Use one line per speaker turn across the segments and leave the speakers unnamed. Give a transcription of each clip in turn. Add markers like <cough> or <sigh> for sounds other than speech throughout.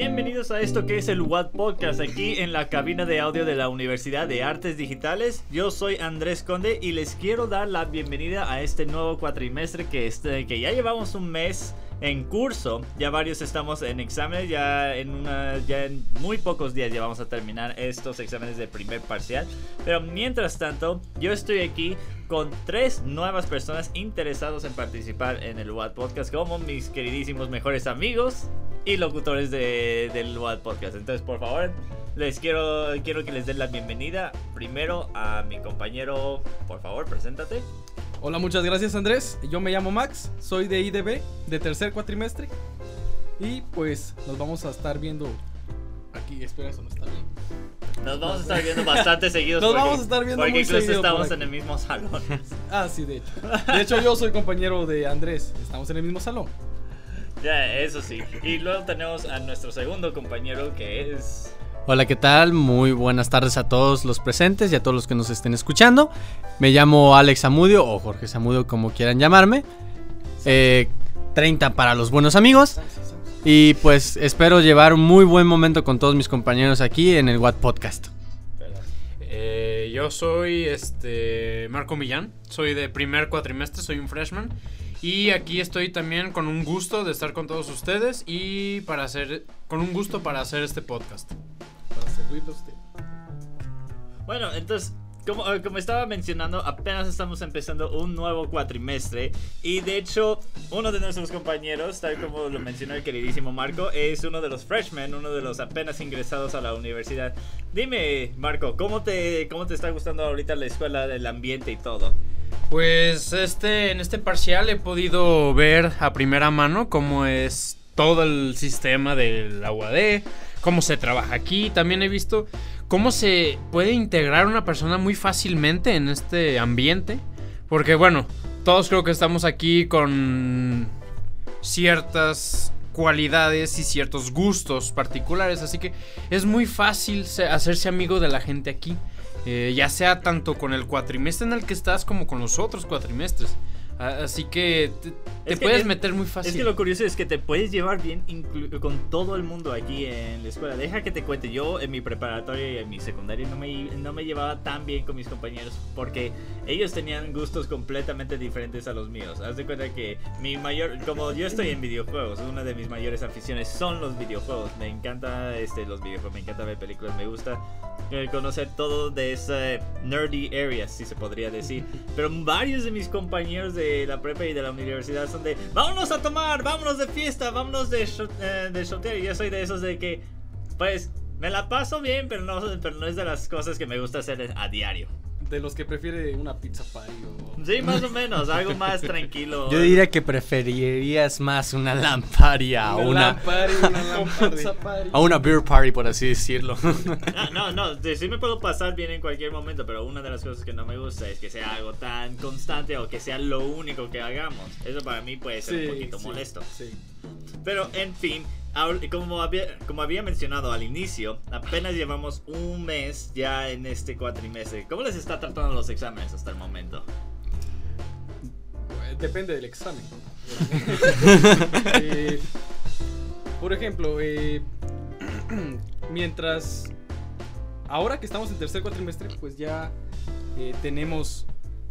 Bienvenidos a esto que es el Watt Podcast aquí en la cabina de audio de la Universidad de Artes Digitales. Yo soy Andrés Conde y les quiero dar la bienvenida a este nuevo cuatrimestre que, que ya llevamos un mes en curso. Ya varios estamos en exámenes, ya en muy pocos días ya vamos a terminar estos exámenes de primer parcial. Pero mientras tanto, yo estoy aquí con tres nuevas personas interesados en participar en el WAD Podcast como mis queridísimos mejores amigos y locutores de, del WAD Podcast. Entonces, por favor, les quiero quiero que les den la bienvenida primero a mi compañero, por favor, preséntate.
Hola, muchas gracias Andrés. Yo me llamo Max, soy de IDB, de tercer cuatrimestre. Y pues nos vamos a estar viendo aquí. Espera, eso no está bien.
Nos vamos a estar viendo bastante <laughs> seguidos.
Nos
porque-
vamos a estar viendo
Porque
muy
incluso
por
estamos en el mismo salón.
Ah, sí, de hecho. De hecho, yo soy compañero de Andrés. Estamos en el mismo salón.
Ya, eso sí. Y luego tenemos a nuestro segundo compañero que es.
Hola, ¿qué tal? Muy buenas tardes a todos los presentes y a todos los que nos estén escuchando. Me llamo Alex Zamudio o Jorge Zamudio, como quieran llamarme. Eh, 30 para los buenos amigos. Y pues espero llevar un muy buen momento con todos mis compañeros aquí en el Watt Podcast.
Eh, yo soy este Marco Millán, soy de primer cuatrimestre, soy un freshman y aquí estoy también con un gusto de estar con todos ustedes y para hacer con un gusto para hacer este podcast.
Para servirle a usted.
Bueno, entonces. Como, eh, como estaba mencionando, apenas estamos empezando un nuevo cuatrimestre y de hecho uno de nuestros compañeros, tal como lo mencionó el queridísimo Marco, es uno de los freshmen, uno de los apenas ingresados a la universidad. Dime, Marco, ¿cómo te, cómo te está gustando ahorita la escuela, el ambiente y todo?
Pues este en este parcial he podido ver a primera mano cómo es todo el sistema del UAD, cómo se trabaja aquí, también he visto cómo se puede integrar una persona muy fácilmente en este ambiente, porque bueno, todos creo que estamos aquí con ciertas cualidades y ciertos gustos particulares, así que es muy fácil se- hacerse amigo de la gente aquí. Eh, ya sea tanto con el cuatrimestre en el que estás como con los otros cuatrimestres. Así que te, te
que
puedes
es-
meter muy fácil.
Es que lo curioso es que te puedes llevar bien con todo el mundo aquí en la escuela. Deja que te cuente, yo en mi preparatoria y en mi secundaria no me, no me llevaba tan bien con mis compañeros porque ellos tenían gustos completamente diferentes a los míos. Haz de cuenta que mi mayor, como yo estoy en videojuegos, una de mis mayores aficiones son los videojuegos. Me encanta este, los videojuegos, me encanta ver películas, me gusta eh, conocer todo de ese nerdy area, si se podría decir. <laughs> Pero varios de mis compañeros de la prepa y de la universidad son de, vámonos a tomar, vámonos de fiesta, vámonos de, shot- eh, de shoteo. Y yo soy de esos de que, pues, me la paso bien, pero no, pero no es de las cosas que me gusta hacer a diario.
De los que prefiere una pizza party o.
Sí, más o menos, algo más tranquilo. <laughs>
Yo diría que preferirías más una lamparia o una,
lamp party, una lamp <laughs> pizza party.
a una beer party, por así decirlo.
Ah, no, no, de- sí me puedo pasar bien en cualquier momento, pero una de las cosas que no me gusta es que sea algo tan constante o que sea lo único que hagamos. Eso para mí puede ser un poquito
sí,
molesto.
Sí.
Pero en fin, como había, como había mencionado al inicio, apenas llevamos un mes ya en este cuatrimestre. ¿Cómo les está tratando los exámenes hasta el momento?
Eh, Depende del examen. <laughs> Eh, por ejemplo, eh, <clears throat> mientras ahora que estamos en tercer cuatrimestre, pues ya eh, tenemos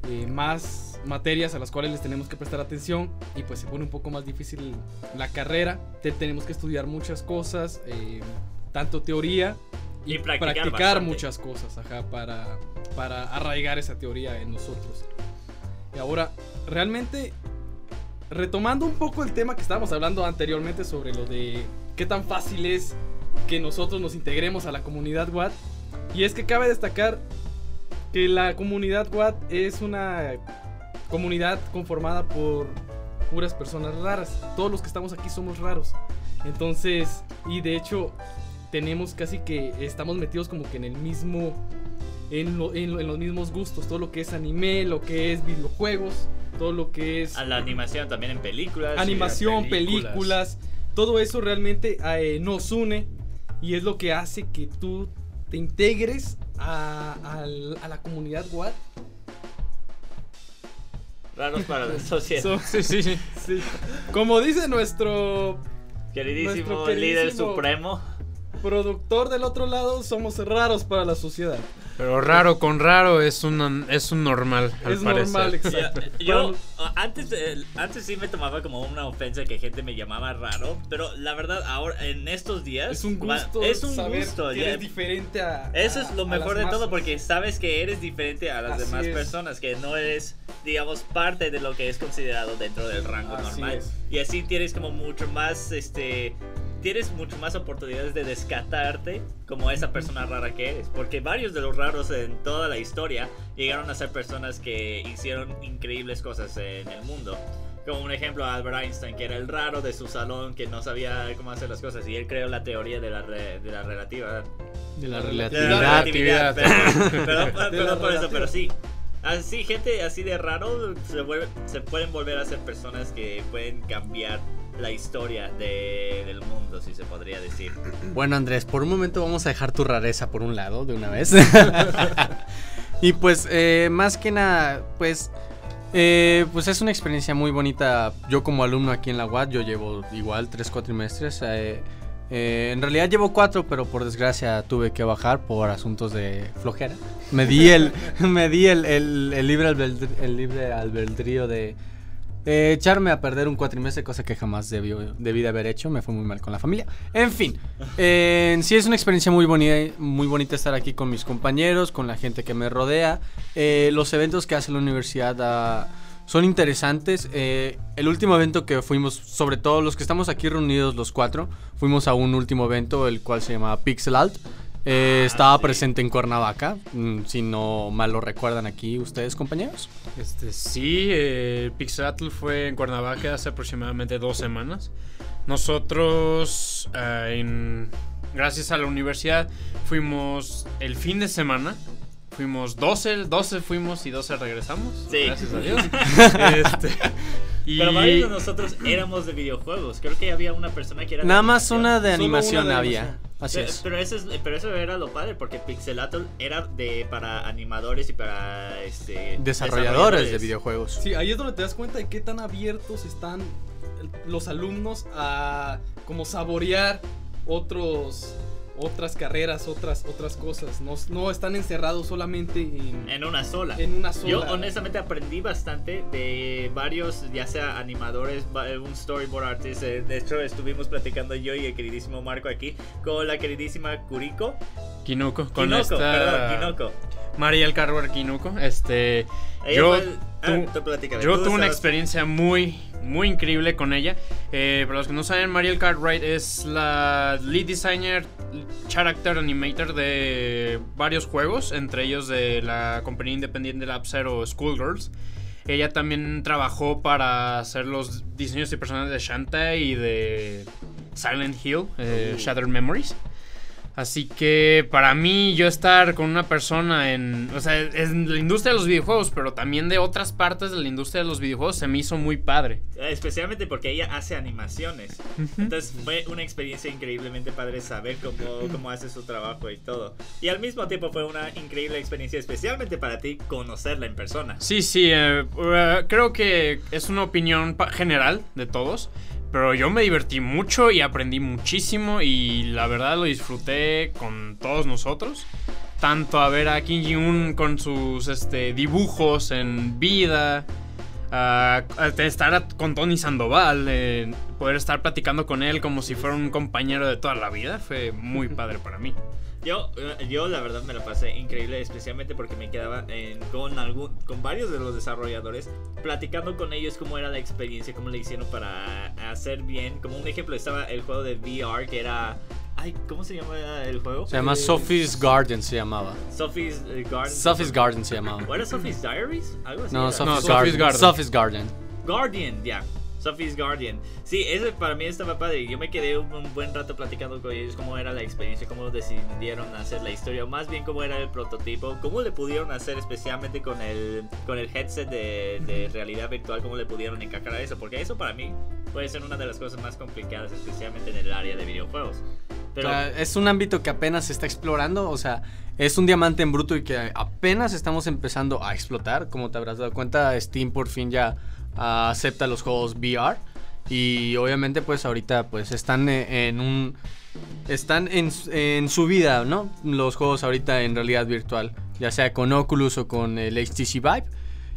eh, más materias a las cuales les tenemos que prestar atención y pues se pone un poco más difícil la carrera. Te- tenemos que estudiar muchas cosas, eh, tanto teoría
Y practicar
muchas cosas, ajá, para, para arraigar esa teoría en nosotros. Y ahora, realmente, retomando un poco el tema que estábamos hablando anteriormente sobre lo de qué tan fácil es que nosotros nos integremos a la comunidad WAT. Y es que cabe destacar que la comunidad WAT es una comunidad conformada por puras personas raras. Todos los que estamos aquí somos raros. Entonces, y de hecho, tenemos casi que estamos metidos como que en el mismo en, lo- en lo- en los mismos gustos, todo lo que es anime, lo que es videojuegos, todo lo que es
A la animación también en películas.
animación,
las
películas.
películas.
todo eso realmente eh, nos une y es lo que hace que tú te integres a, a la comunidad WAT.
Raros para la <laughs> sociedad.
So-
Sí, sí, sí.
Como dice nuestro
Queridísimo
Nuestro
líder
queridísimo-
supremo.
Productor del otro lado, somos raros para la sociedad.
Pero raro con raro es un, es un normal, al
es
parecer.
normal, exacto.
Yo
Para-
a- antes, eh, antes sí me tomaba como una ofensa que gente me llamaba raro, pero la verdad ahora en estos días
es un
va-
gusto.
es un
saber
gusto.
que eres diferente a.
Eso
a-
es lo
a
mejor
las
de todo
masas.
porque sabes que eres diferente a las
Así
demás
es.
personas, que no eres, digamos, parte de lo que es considerado dentro del rango
Así
normal.
es.
Y así tienes como mucho más, este, tienes mucho más oportunidades de descartarte como esa persona rara que eres. Porque varios de los raros en toda la historia llegaron a ser personas que hicieron increíbles cosas en el mundo. Como un ejemplo, Albert Einstein, que era el raro de su salón, que no sabía cómo hacer las cosas. Y él creó la teoría de la, re- de la relativa,
De la
de la
relatividad.
relatividad, perdón, <laughs> perdón,
De la
perdón por eso,
relativa.
pero sí. Así, gente así de raro se, vuelve- se pueden volver a ser personas que pueden cambiar la historia de- del mundo, si se podría decir.
Bueno, Andrés, por un momento vamos a dejar tu rareza por un lado de una vez. <laughs> y pues, eh, más que nada, pues, eh, pues es una experiencia muy bonita. Yo como alumno aquí en la UAT, yo llevo igual 3 cuatrimestres. eh, eh, en realidad llevo 4, pero por desgracia tuve que bajar por asuntos de flojera. Me di el, <laughs> me di el, el- el libre, albedr- el libre albedrío de, de echarme a perder un cuatrimestre, cosa que jamás debió, debí de haber hecho. Me fue muy mal con la familia. En fin, <laughs> eh, sí es una experiencia muy bonita, muy bonita estar aquí con mis compañeros, con la gente que me rodea. Eh, los eventos que hace la universidad ah, son interesantes. Eh, el último evento que fuimos, sobre todo los que estamos aquí reunidos los cuatro, fuimos a un último evento, el cual se llamaba Pixel Alt. Eh, estaba
sí.
presente en Cuernavaca, mm, si no mal lo recuerdan aquí ustedes, compañeros.
Este, sí, eh, Pixatl fue en Cuernavaca hace aproximadamente dos semanas. Nosotros, eh, en- gracias a la universidad, fuimos el fin de semana. Fuimos 12, 12 fuimos y 12 regresamos.
Sí.
Gracias a Dios. <laughs> Este, y
Pero varios de nosotros éramos de videojuegos. Creo que había una persona que era de
Nada más una de animación
una de
había. Así
Pero,
es.
pero eso es, pero eso era lo padre porque Pixelatl era de para animadores y para este
Desarrolladores de videojuegos.
Sí, ahí es donde te das cuenta de qué tan abiertos están los alumnos a como saborear otros otras carreras, otras otras cosas. No, no están encerrados solamente en,
En una sola.
en una sola.
Yo honestamente aprendí bastante de varios, ya sea animadores, un storyboard artist. eh, De hecho, estuvimos platicando yo y el queridísimo Marco aquí con la queridísima Kuriko.
Kinoko, con
Kinoko,
esta
perdón, Kinoko.
Mariel Carver Kinoko. Este,
Ella
yo,
fue el- ah, tú
yo tuve una experiencia muy, muy increíble con ella. Eh, para los que no saben, Mariel Cartwright es la lead designer, character animator de varios juegos, entre ellos de la compañía independiente Lab Zero Schoolgirls. Ella también trabajó para hacer los diseños y personajes de Shantae y de Silent Hill, eh,
Uh.
Shattered Memories. Así que para mí yo estar con una persona en, o sea, en la industria de los videojuegos, pero también de otras partes de la industria de los videojuegos se me hizo muy padre.
Eh, Especialmente porque ella hace animaciones. Entonces fue una experiencia increíblemente padre saber cómo, cómo hace su trabajo y todo. Y al mismo tiempo fue una increíble experiencia, especialmente para ti, conocerla en persona.
Sí, sí, eh, eh, creo que es una opinión general de todos, pero yo me divertí mucho y aprendí muchísimo y la verdad lo disfruté con todos nosotros. Tanto a ver a Kim Ji-un con sus este, dibujos en vida, a, a estar con Tony Sandoval, eh, poder estar platicando con él como si fuera un compañero de toda la vida, fue muy <laughs> padre para mí.
Yo, eh, yo la verdad me la pasé increíble, especialmente porque me quedaba en- con, algún, con varios de los desarrolladores, platicando con ellos cómo era la experiencia, cómo le hicieron para hacer bien. Como un ejemplo estaba el juego de VR que era... Ay, ¿cómo se llama el juego?
Se llama
Eh,
Sophie's Garden, se llamaba.
Sophie's eh, Garden.
Sophie's Garden se llamaba.
¿O era Sophie's Diaries? Algo así.
No. Sophie's, Garden.
Garden.
Sophie's Garden.
Guardian, ya. Sophie's Guardian. Sí, ese para mí estaba padre. Yo me quedé un, buen rato platicando con ellos cómo era la experiencia, cómo decidieron hacer la historia, o más bien cómo era el prototipo, cómo le pudieron hacer especialmente con el, con el headset de, de realidad virtual, cómo le pudieron encajar a eso, porque eso para mí puede ser una de las cosas más complicadas, especialmente en el área de videojuegos. Pero
O sea, es un ámbito que apenas se está explorando, o sea, es un diamante en bruto y que apenas estamos empezando a explotar. Como te habrás dado cuenta, Steam por fin ya acepta los juegos VR. Y obviamente pues ahorita pues están eh, en un... Están en, en su vida, ¿no? Los juegos ahorita en realidad virtual, ya sea con Oculus o con el HTC Vive.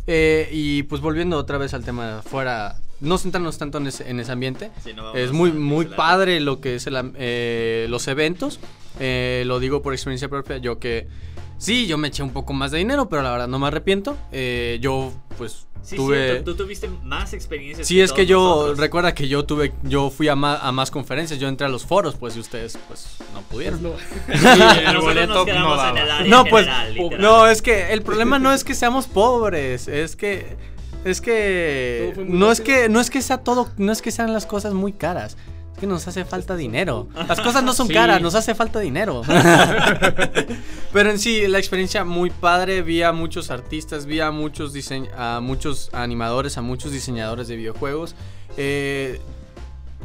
Eh, y pues volviendo otra vez al tema fuera, no centrarnos tanto en ese, en ese ambiente.
Sí, no vamos
es muy, muy padre lo que es el eh, los eventos. Eh, lo digo por experiencia propia. Yo que sí, yo me eché un poco más de dinero, pero la verdad no me arrepiento. Eh, yo pues
Sí,
tuve...
cierto, tú tuviste más experiencias.
Sí, es que yo,
nosotros.
recuerda que yo tuve, yo fui a, ma- a más conferencias, yo entré a los foros, pues, y ustedes, pues, no pudieron.
No. <laughs> <laughs>
el boleto daba.
pues,
general,
no, es que el problema no es que seamos pobres, es que, es que, no es que, no es que sea todo, no es que sean las cosas muy caras. Que nos hace falta dinero. Las cosas no son
Sí.
caras, nos hace falta dinero. <laughs> Pero en sí, la experiencia muy padre. Vi a muchos artistas, vi a muchos, diseñ a muchos animadores, a muchos diseñadores de videojuegos. Eh,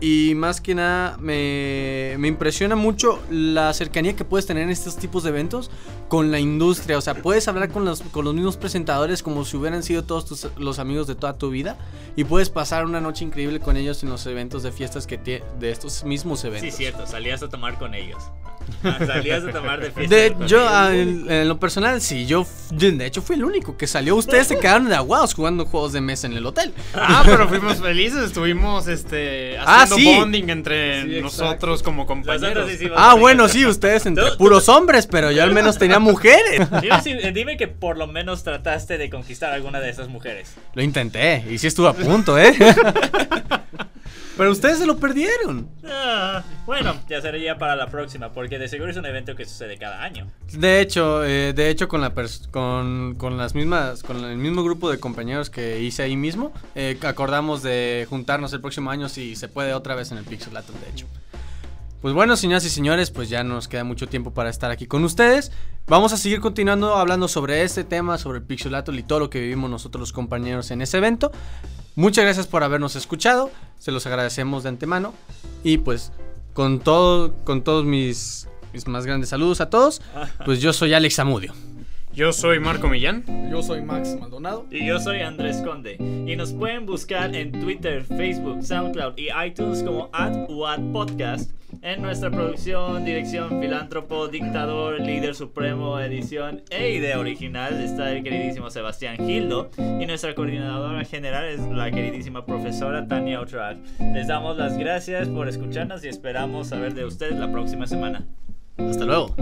y más que nada, me, me impresiona mucho la cercanía que puedes tener en estos tipos de eventos con la industria. O sea, puedes hablar con los, con los mismos presentadores como si hubieran sido todos tus, los amigos de toda tu vida. Y puedes pasar una noche increíble con ellos en los eventos de fiestas que de estos mismos eventos.
Sí, cierto, salías a tomar con ellos. Ah, <laughs> Salías a tomar de fiesta.
De,
con
yo, ah, en, en lo personal, sí, yo, de hecho, fui el único que salió. Ustedes se quedaron de aguados jugando juegos de mesa en el hotel.
Ah, pero fuimos felices, estuvimos este
Ah,
haciendo
sí.
bonding entre
Sí,
nosotros como compañeros.
Ah, bueno, sí, ustedes <laughs> entre
Tú-
puros hombres, pero yo al menos tenía mujeres. <laughs>
Dime, si- eh, dime que por lo menos trataste de conquistar a alguna de esas mujeres.
Lo intenté, y sí estuve a punto, ¿eh? Pero ustedes se lo perdieron.
Ah, bueno, ya sería para la próxima, porque de seguro es un evento que sucede cada año.
De hecho, eh, de hecho con la pers- con, con las mismas, con el mismo grupo de compañeros que hice ahí mismo, eh, acordamos de juntarnos el próximo año si se puede otra vez en el Pixelaton, de hecho. Pues bueno, señoras y señores, pues ya nos queda mucho tiempo para estar aquí con ustedes. Vamos a seguir continuando hablando sobre este tema, sobre el Pixelaton y todo lo que vivimos nosotros los compañeros en ese evento. Muchas gracias por habernos escuchado, se los agradecemos de antemano y pues con todo, con todos mis, mis más grandes saludos a todos, pues yo soy Alex Amudio.
Yo soy Marco Millán.
Yo soy Max Maldonado.
Y yo soy Andrés Conde. Y nos pueden buscar en Twitter, Facebook, SoundCloud y iTunes como Podcast. En nuestra producción, dirección, filántropo, dictador, líder supremo, edición e idea original está el queridísimo Sebastián Gildo. Y nuestra coordinadora general es la queridísima profesora Tania Outrak. Les damos las gracias por escucharnos y esperamos saber de ustedes la próxima semana.
Hasta luego.